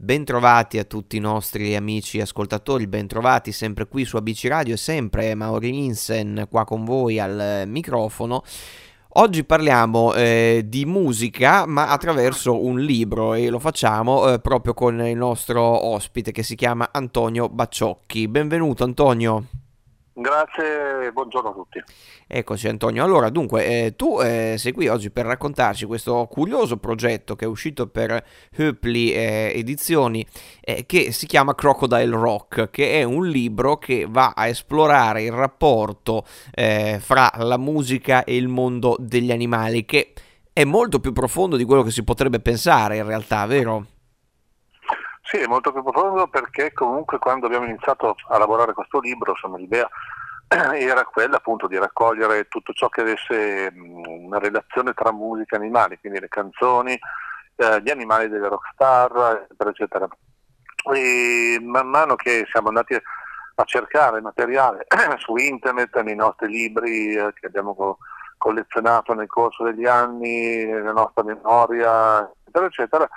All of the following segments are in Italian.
Bentrovati a tutti i nostri amici ascoltatori, bentrovati sempre qui su ABC Radio e sempre Mauri Linsen qua con voi al microfono. Oggi parliamo eh, di musica ma attraverso un libro e lo facciamo eh, proprio con il nostro ospite che si chiama Antonio Bacciocchi. Benvenuto Antonio. Grazie e buongiorno a tutti. Eccoci Antonio, allora dunque eh, tu eh, sei qui oggi per raccontarci questo curioso progetto che è uscito per Höpli eh, Edizioni eh, che si chiama Crocodile Rock, che è un libro che va a esplorare il rapporto eh, fra la musica e il mondo degli animali, che è molto più profondo di quello che si potrebbe pensare in realtà, vero? Sì, è molto più profondo perché comunque quando abbiamo iniziato a lavorare questo libro, insomma, l'idea era quella appunto di raccogliere tutto ciò che avesse una relazione tra musica e animali, quindi le canzoni, eh, gli animali delle rockstar, eccetera, eccetera. E man mano che siamo andati a cercare materiale su internet, nei nostri libri eh, che abbiamo co- collezionato nel corso degli anni, nella nostra memoria, eccetera, eccetera,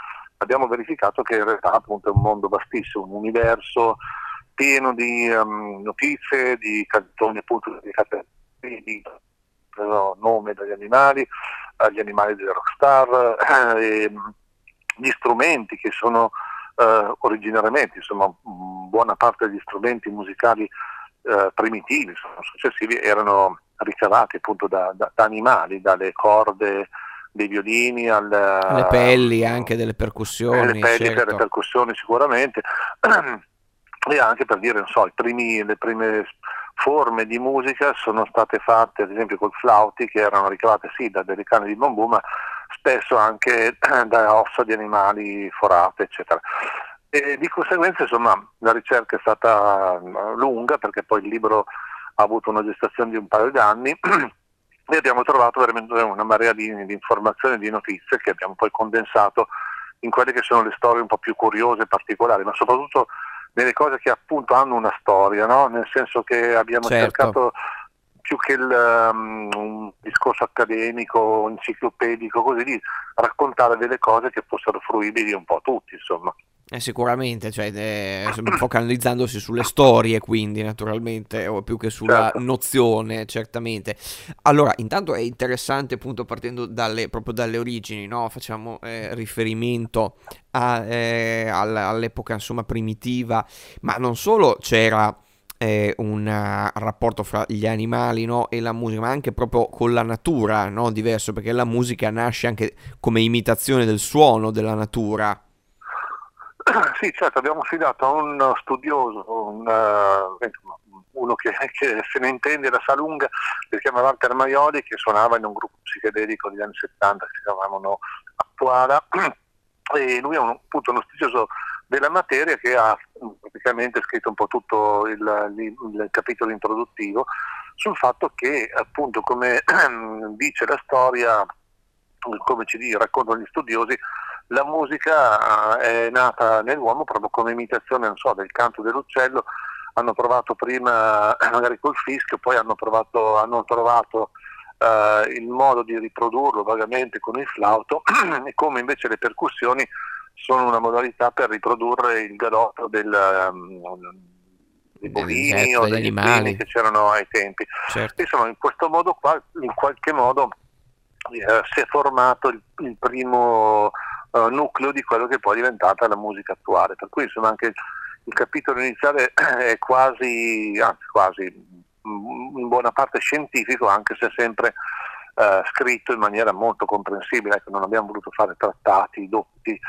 abbiamo verificato che in realtà appunto è un mondo vastissimo, un universo pieno di um, notizie, di canzoni appunto dedicate di nome degli animali, agli animali delle rockstar, eh, gli strumenti che sono eh, originariamente, insomma, buona parte degli strumenti musicali eh, primitivi, insomma, successivi, erano ricavati appunto da, da, da animali, dalle corde, dei violini alle le pelli anche delle percussioni le pelli certo. per le percussioni sicuramente e anche per dire non so primi, le prime forme di musica sono state fatte ad esempio col flauti che erano ricavate sì da delle canne di bambù ma spesso anche da ossa di animali forate eccetera e di conseguenza insomma la ricerca è stata lunga perché poi il libro ha avuto una gestazione di un paio di e abbiamo trovato veramente una marea di, di informazioni e di notizie che abbiamo poi condensato in quelle che sono le storie un po' più curiose e particolari, ma soprattutto nelle cose che appunto hanno una storia, no? nel senso che abbiamo certo. cercato più che il, um, un discorso accademico, enciclopedico, così di raccontare delle cose che fossero fruibili un po' a tutti, insomma. Eh, sicuramente, cioè, eh, focalizzandosi sulle storie, quindi naturalmente, o più che sulla certo. nozione, certamente. Allora, intanto è interessante, appunto, partendo dalle, proprio dalle origini, no? facciamo eh, riferimento a, eh, all'epoca insomma primitiva, ma non solo c'era eh, un uh, rapporto fra gli animali no, e la musica, ma anche proprio con la natura, no, diverso, perché la musica nasce anche come imitazione del suono della natura. Sì, certo, abbiamo affidato a un studioso, un, uh, uno che, che, se ne intende da sa lunga, che si chiama Walter Maioli, che suonava in un gruppo psichedelico degli anni 70 che si chiamavano Attuala, e lui è un, appunto uno studioso della materia che ha praticamente scritto un po' tutto il, il, il capitolo introduttivo sul fatto che appunto come dice la storia, come ci raccontano gli studiosi, la musica eh, è nata nell'uomo proprio come imitazione so, del canto dell'uccello, hanno provato prima magari col fischio, poi hanno, provato, hanno trovato uh, il modo di riprodurlo vagamente con il flauto e come invece le percussioni sono una modalità per riprodurre il galoppo del, um, dei bovini o degli animali che c'erano ai tempi. Certo. Insomma, in questo modo qua, in qualche modo, eh, si è formato il, il primo uh, nucleo di quello che poi è diventata la musica attuale. Per cui insomma anche il, capitolo iniziale è quasi, anzi quasi in buona parte scientifico, anche se sempre Uh, scritto in maniera molto comprensibile, ecco, non abbiamo voluto fare trattati dotti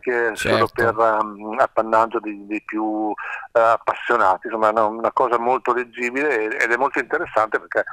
che certo. solo per um, appannaggio di, di più uh, appassionati, insomma è una, cosa molto leggibile ed è molto interessante perché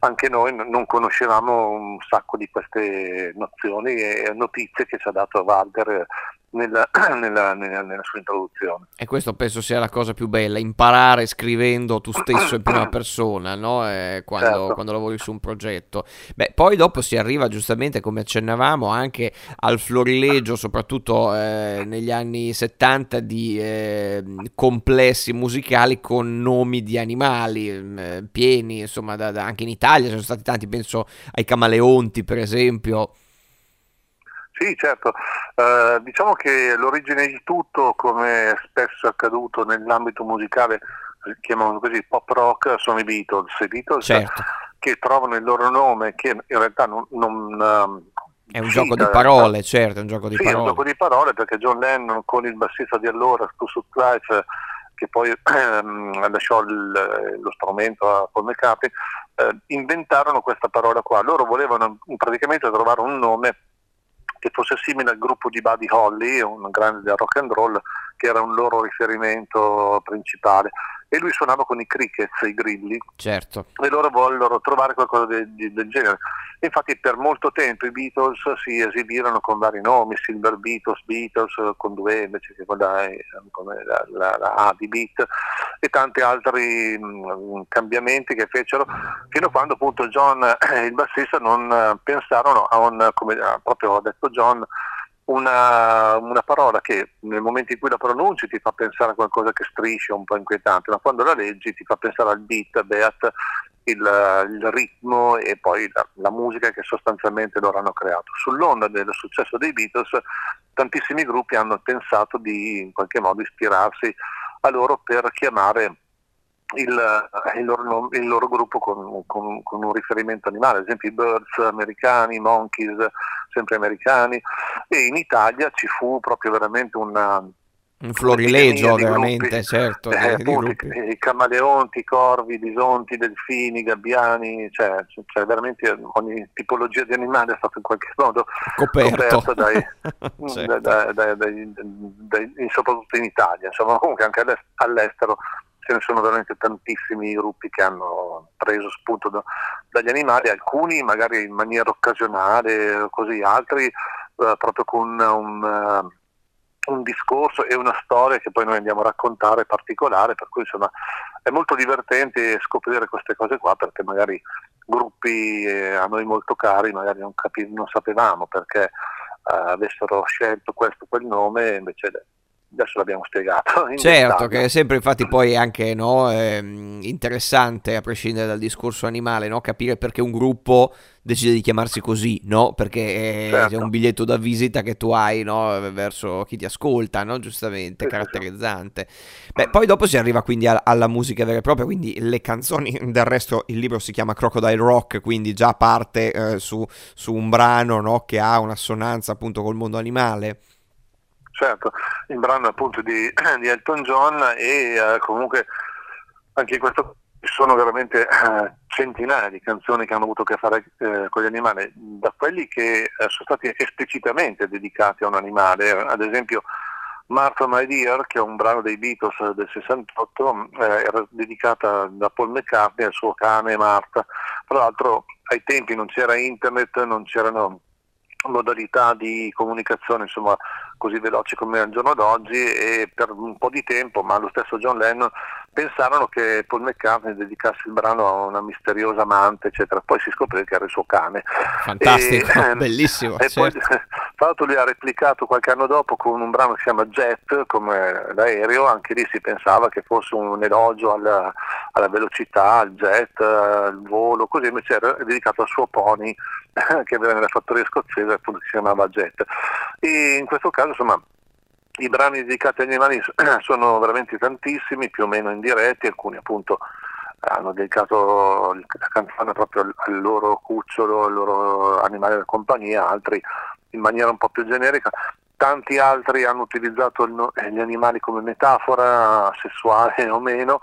anche noi non conoscevamo un sacco di queste nozioni e notizie che ci ha dato Walter nella, nella, nella, nella, sua introduzione. E questo penso sia la cosa più bella, imparare scrivendo tu stesso in prima persona, no? eh, quando, certo. quando, lavori su un progetto. Beh, poi dopo si arriva giustamente, come accennavamo, anche al florilegio, soprattutto eh, negli anni 70, di eh, complessi musicali con nomi di animali eh, pieni, insomma, da, da, anche in Italia ci sono stati tanti, penso ai camaleonti per esempio. Sì, certo. Uh, diciamo che l'origine di tutto, come spesso è accaduto nell'ambito musicale, chiamiamolo così, pop rock, sono i Beatles. I Beatles certo. che trovano il loro nome, che in realtà non... non uh, è un gioco di parole, certo, è un gioco di sì, parole. è un gioco di parole perché John Lennon con il bassista di allora, Stu Life, che poi ehm, lasciò il, lo strumento a Paul McCartney, eh, inventarono questa parola qua. Loro volevano praticamente trovare un nome che fosse simile al gruppo di Buddy Holly, un grande del rock and roll, che era un loro riferimento principale. E lui suonava con i crickets, i grilli, certo. e loro vollero trovare qualcosa del, del genere. Infatti per molto tempo i Beatles si esibirono con vari nomi, Silver Beatles, Beatles con due invece che con la, la, la, A di Beat e tanti altri mh, cambiamenti che fecero fino a quando appunto John e il bassista non pensarono a un, come proprio ha detto John, una, una, parola che nel momento in cui la pronunci ti fa pensare a qualcosa che striscia un po' inquietante, ma quando la leggi ti fa pensare al beat, beat, il, il ritmo e poi la, la, musica che sostanzialmente loro hanno creato. Sull'onda del successo dei Beatles tantissimi gruppi hanno pensato di in qualche modo ispirarsi a loro per chiamare il, il, loro, il loro, gruppo con, con, con, un riferimento animale, ad esempio i Birds americani, i Monkeys sempre americani e in Italia ci fu proprio veramente una, un florilegio veramente, certo. Eh, appunto, I camaleonti, i corvi, i bisonti, i delfini, i gabbiani, cioè, cioè, veramente ogni tipologia di animale è stato in qualche modo coperto, coperto dai, certo. dai, dai, soprattutto in Italia, insomma comunque anche all'estero ce ne sono veramente tantissimi gruppi che hanno preso spunto da, dagli animali, alcuni magari in maniera occasionale, così, altri eh, proprio con un... Uh, un discorso e una storia che poi noi andiamo a raccontare particolare, per cui insomma è molto divertente scoprire queste cose qua perché magari gruppi eh, a noi molto cari magari non, capi- non sapevamo perché eh, avessero scelto questo o quel nome, invece adesso l'abbiamo spiegato. certo, che è sempre infatti poi anche no, eh, interessante, a prescindere dal discorso animale, no, capire perché un gruppo decide di chiamarsi così, no? Perché certo. è un biglietto da visita che tu hai no? verso chi ti ascolta, no? giustamente, sì, caratterizzante. Sì. Beh, poi dopo si arriva quindi a, alla musica vera e propria, quindi le canzoni, del resto il libro si chiama Crocodile Rock, quindi già parte eh, su, su, un brano no? che ha un'assonanza appunto col mondo animale. Certo, il brano appunto di, di Elton John e eh, comunque anche in questo ci sono veramente eh, centinaia di canzoni che hanno avuto a che fare eh, con gli animali, da quelli che eh, sono stati esplicitamente dedicati a un animale, ad esempio Martha My Dear, che è un brano dei Beatles del 68, eh, era dedicata da Paul McCartney al suo cane Martha. Tra l'altro ai tempi non c'era internet, non c'erano modalità di comunicazione insomma, così veloci come al giorno d'oggi e per un po' di tempo, ma lo stesso John Lennon pensarono che Paul McCartney dedicasse il brano a una misteriosa amante, eccetera. Poi si scoprì che era il suo cane. Fantastico, e, ehm, bellissimo. E certo. poi, tra l'altro lui ha replicato qualche anno dopo con un brano che si chiama Jet, come l'aereo, anche lì si pensava che fosse un elogio alla, alla velocità, al jet, al volo, così invece era dedicato al suo pony che aveva nella fattoria scozzese, appunto si chiamava Jet. E in questo caso insomma i brani dedicati agli animali sono veramente tantissimi, più o meno indiretti, alcuni appunto hanno dedicato la canzone proprio al, loro cucciolo, al loro animale da compagnia, altri in maniera un po' più generica. Tanti altri hanno utilizzato il, gli animali come metafora sessuale o meno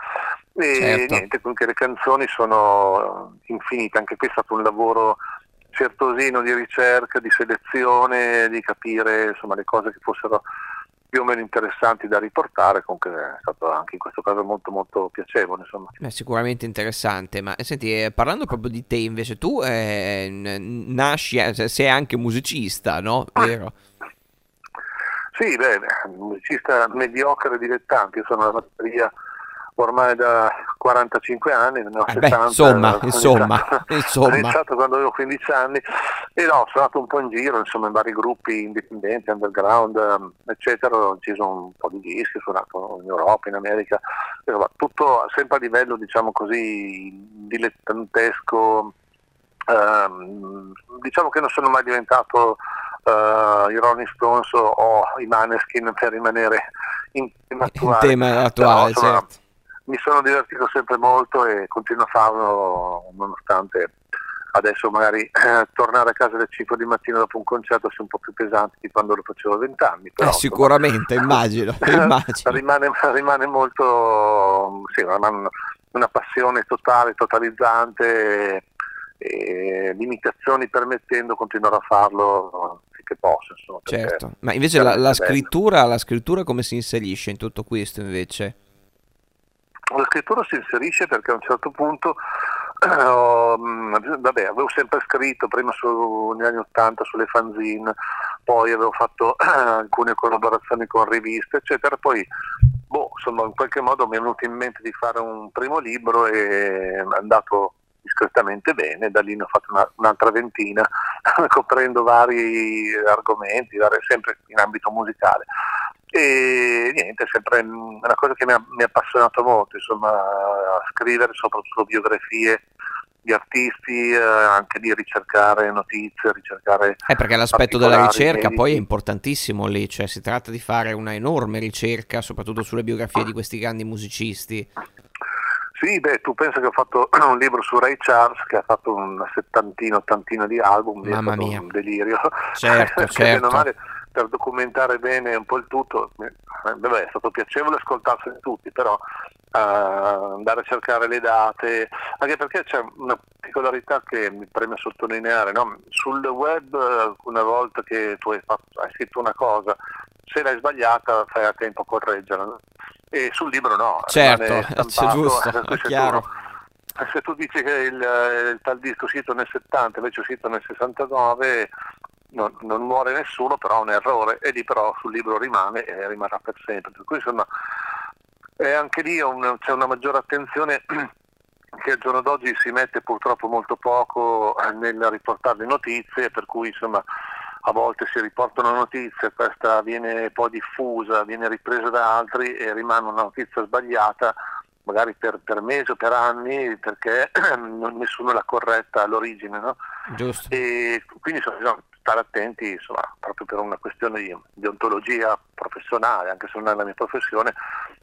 e certo. niente, comunque le canzoni sono infinite, anche qui è stato un lavoro certosino di ricerca, di selezione, di capire insomma, le cose che fossero più o meno interessanti da riportare, comunque è stato anche in questo caso molto molto piacevole. Insomma. Beh, sicuramente interessante, ma senti, eh, parlando proprio di te invece, tu eh, nasci, eh, sei anche musicista, no? Vero? Sì, beh, musicista mediocre dilettante, io sono alla batteria ormai da 45 anni, ne ho eh 70, beh, insomma, insomma, insomma. Ho iniziato quando avevo 15 anni e no, sono andato un po' in giro, insomma, in vari gruppi indipendenti, underground, ehm, eccetera, ho inciso un po' di dischi, ho suonato in Europa, in America, tutto sempre a livello, diciamo così, dilettantesco, ehm, diciamo che non sono mai diventato uh, i Rolling Stones o i Maneskin per rimanere in tema attuale. In tema attuale insomma, certo. Mi sono divertito sempre molto e continuo a farlo nonostante adesso magari eh, tornare a casa alle 5 di mattina dopo un concerto sia un po' più pesante di quando lo facevo a 20 anni. Però, eh, sicuramente, immagino. immagino. Rimane, rimane, molto, sì, rimane una passione totale, totalizzante, e, limitazioni permettendo continuerò a farlo finché posso. Insomma, certo, ma invece la, la, scrittura, la scrittura come si inserisce in tutto questo invece? La scrittura si inserisce perché a un certo punto Um, vabbè, avevo sempre scritto, prima su, negli anni 80 sulle fanzine, poi avevo fatto alcune collaborazioni con riviste, eccetera, poi boh, insomma, in qualche modo mi è venuto in mente di fare un primo libro e è andato discretamente bene, da lì ne ho fatto una, un'altra ventina, coprendo vari argomenti, sempre in ambito musicale. E niente, è sempre una cosa che mi ha, mi ha appassionato molto, insomma, scrivere soprattutto biografie di artisti, eh, anche di ricercare notizie, ricercare... Eh, perché l'aspetto della ricerca medici. poi è importantissimo lì, cioè si tratta di fare una enorme ricerca, soprattutto sulle biografie di questi grandi musicisti. Sì, beh, tu pensi che ho fatto un libro su Ray Charles che ha fatto una settantina, ottantina di album, Mamma mia. un delirio. Certo, certo. Male, per documentare bene un po' il tutto, beh, è stato piacevole ascoltarsene tutti, però uh, andare a cercare le date, anche perché c'è una particolarità che mi preme sottolineare, no? sul web una volta che tu hai, fatto, hai, scritto una cosa, se l'hai sbagliata fai a tempo a correggerla, no? e sul libro no. Certo, c'è giusto, è chiaro. se tu dici che il, il tal disco è uscito nel 70, invece è uscito nel 69, non, non, muore nessuno, però è un errore e lì però sul libro rimane e rimarrà per sempre. Per cui insomma anche lì un, c'è una maggiore attenzione che al giorno d'oggi si mette purtroppo molto poco nel riportare le notizie, per cui insomma a volte si riportano notizie, questa viene poi diffusa, viene ripresa da altri e rimane una notizia sbagliata magari per, per, mesi o per anni perché nessuno l'ha corretta all'origine. No? E quindi bisogna stare attenti insomma, proprio per una questione di, di, ontologia professionale, anche se non è la mia professione,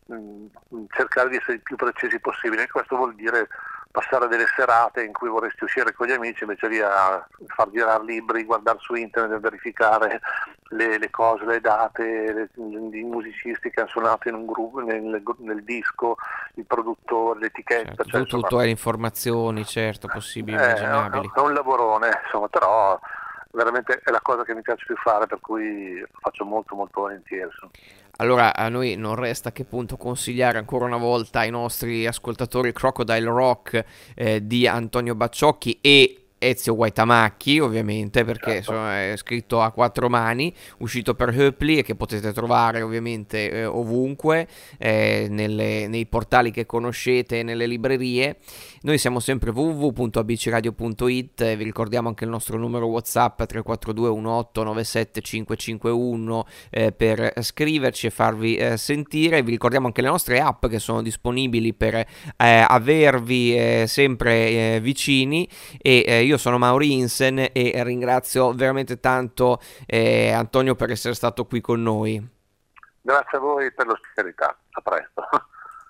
mh, mm, cercare di essere il più precisi possibile. Questo vuol dire passare delle serate in cui vorresti uscire con gli amici invece di a far girare libri, guardare su internet, verificare le, le cose, le date, le, i musicisti che hanno suonato in un gruppo, nel, nel disco, il produttore, l'etichetta. Certo, cioè, tutto, insomma, le informazioni, certo, possibili, eh, immaginabili. È un lavorone, insomma, però veramente è la cosa che mi piace più fare, per cui lo faccio molto molto volentieri. Allora a noi non resta che appunto consigliare ancora una volta ai nostri ascoltatori Crocodile Rock eh, di Antonio Bacciocchi e Ezio Guaitamacchi, ovviamente, perché certo. è scritto a quattro mani, uscito per Höpli e che potete trovare ovviamente eh, ovunque, eh, nelle, nei portali che conoscete, nelle librerie. Noi siamo sempre www.abcradio.it, vi ricordiamo anche il nostro numero WhatsApp 342 18 97 551 eh, per scriverci e farvi eh, sentire. Vi ricordiamo anche le nostre app che sono disponibili per eh, avervi eh, sempre vicini e io sono Mauri Insen e ringrazio veramente tanto eh, Antonio per essere stato qui con noi. Grazie a voi per l'ospitalità, a presto.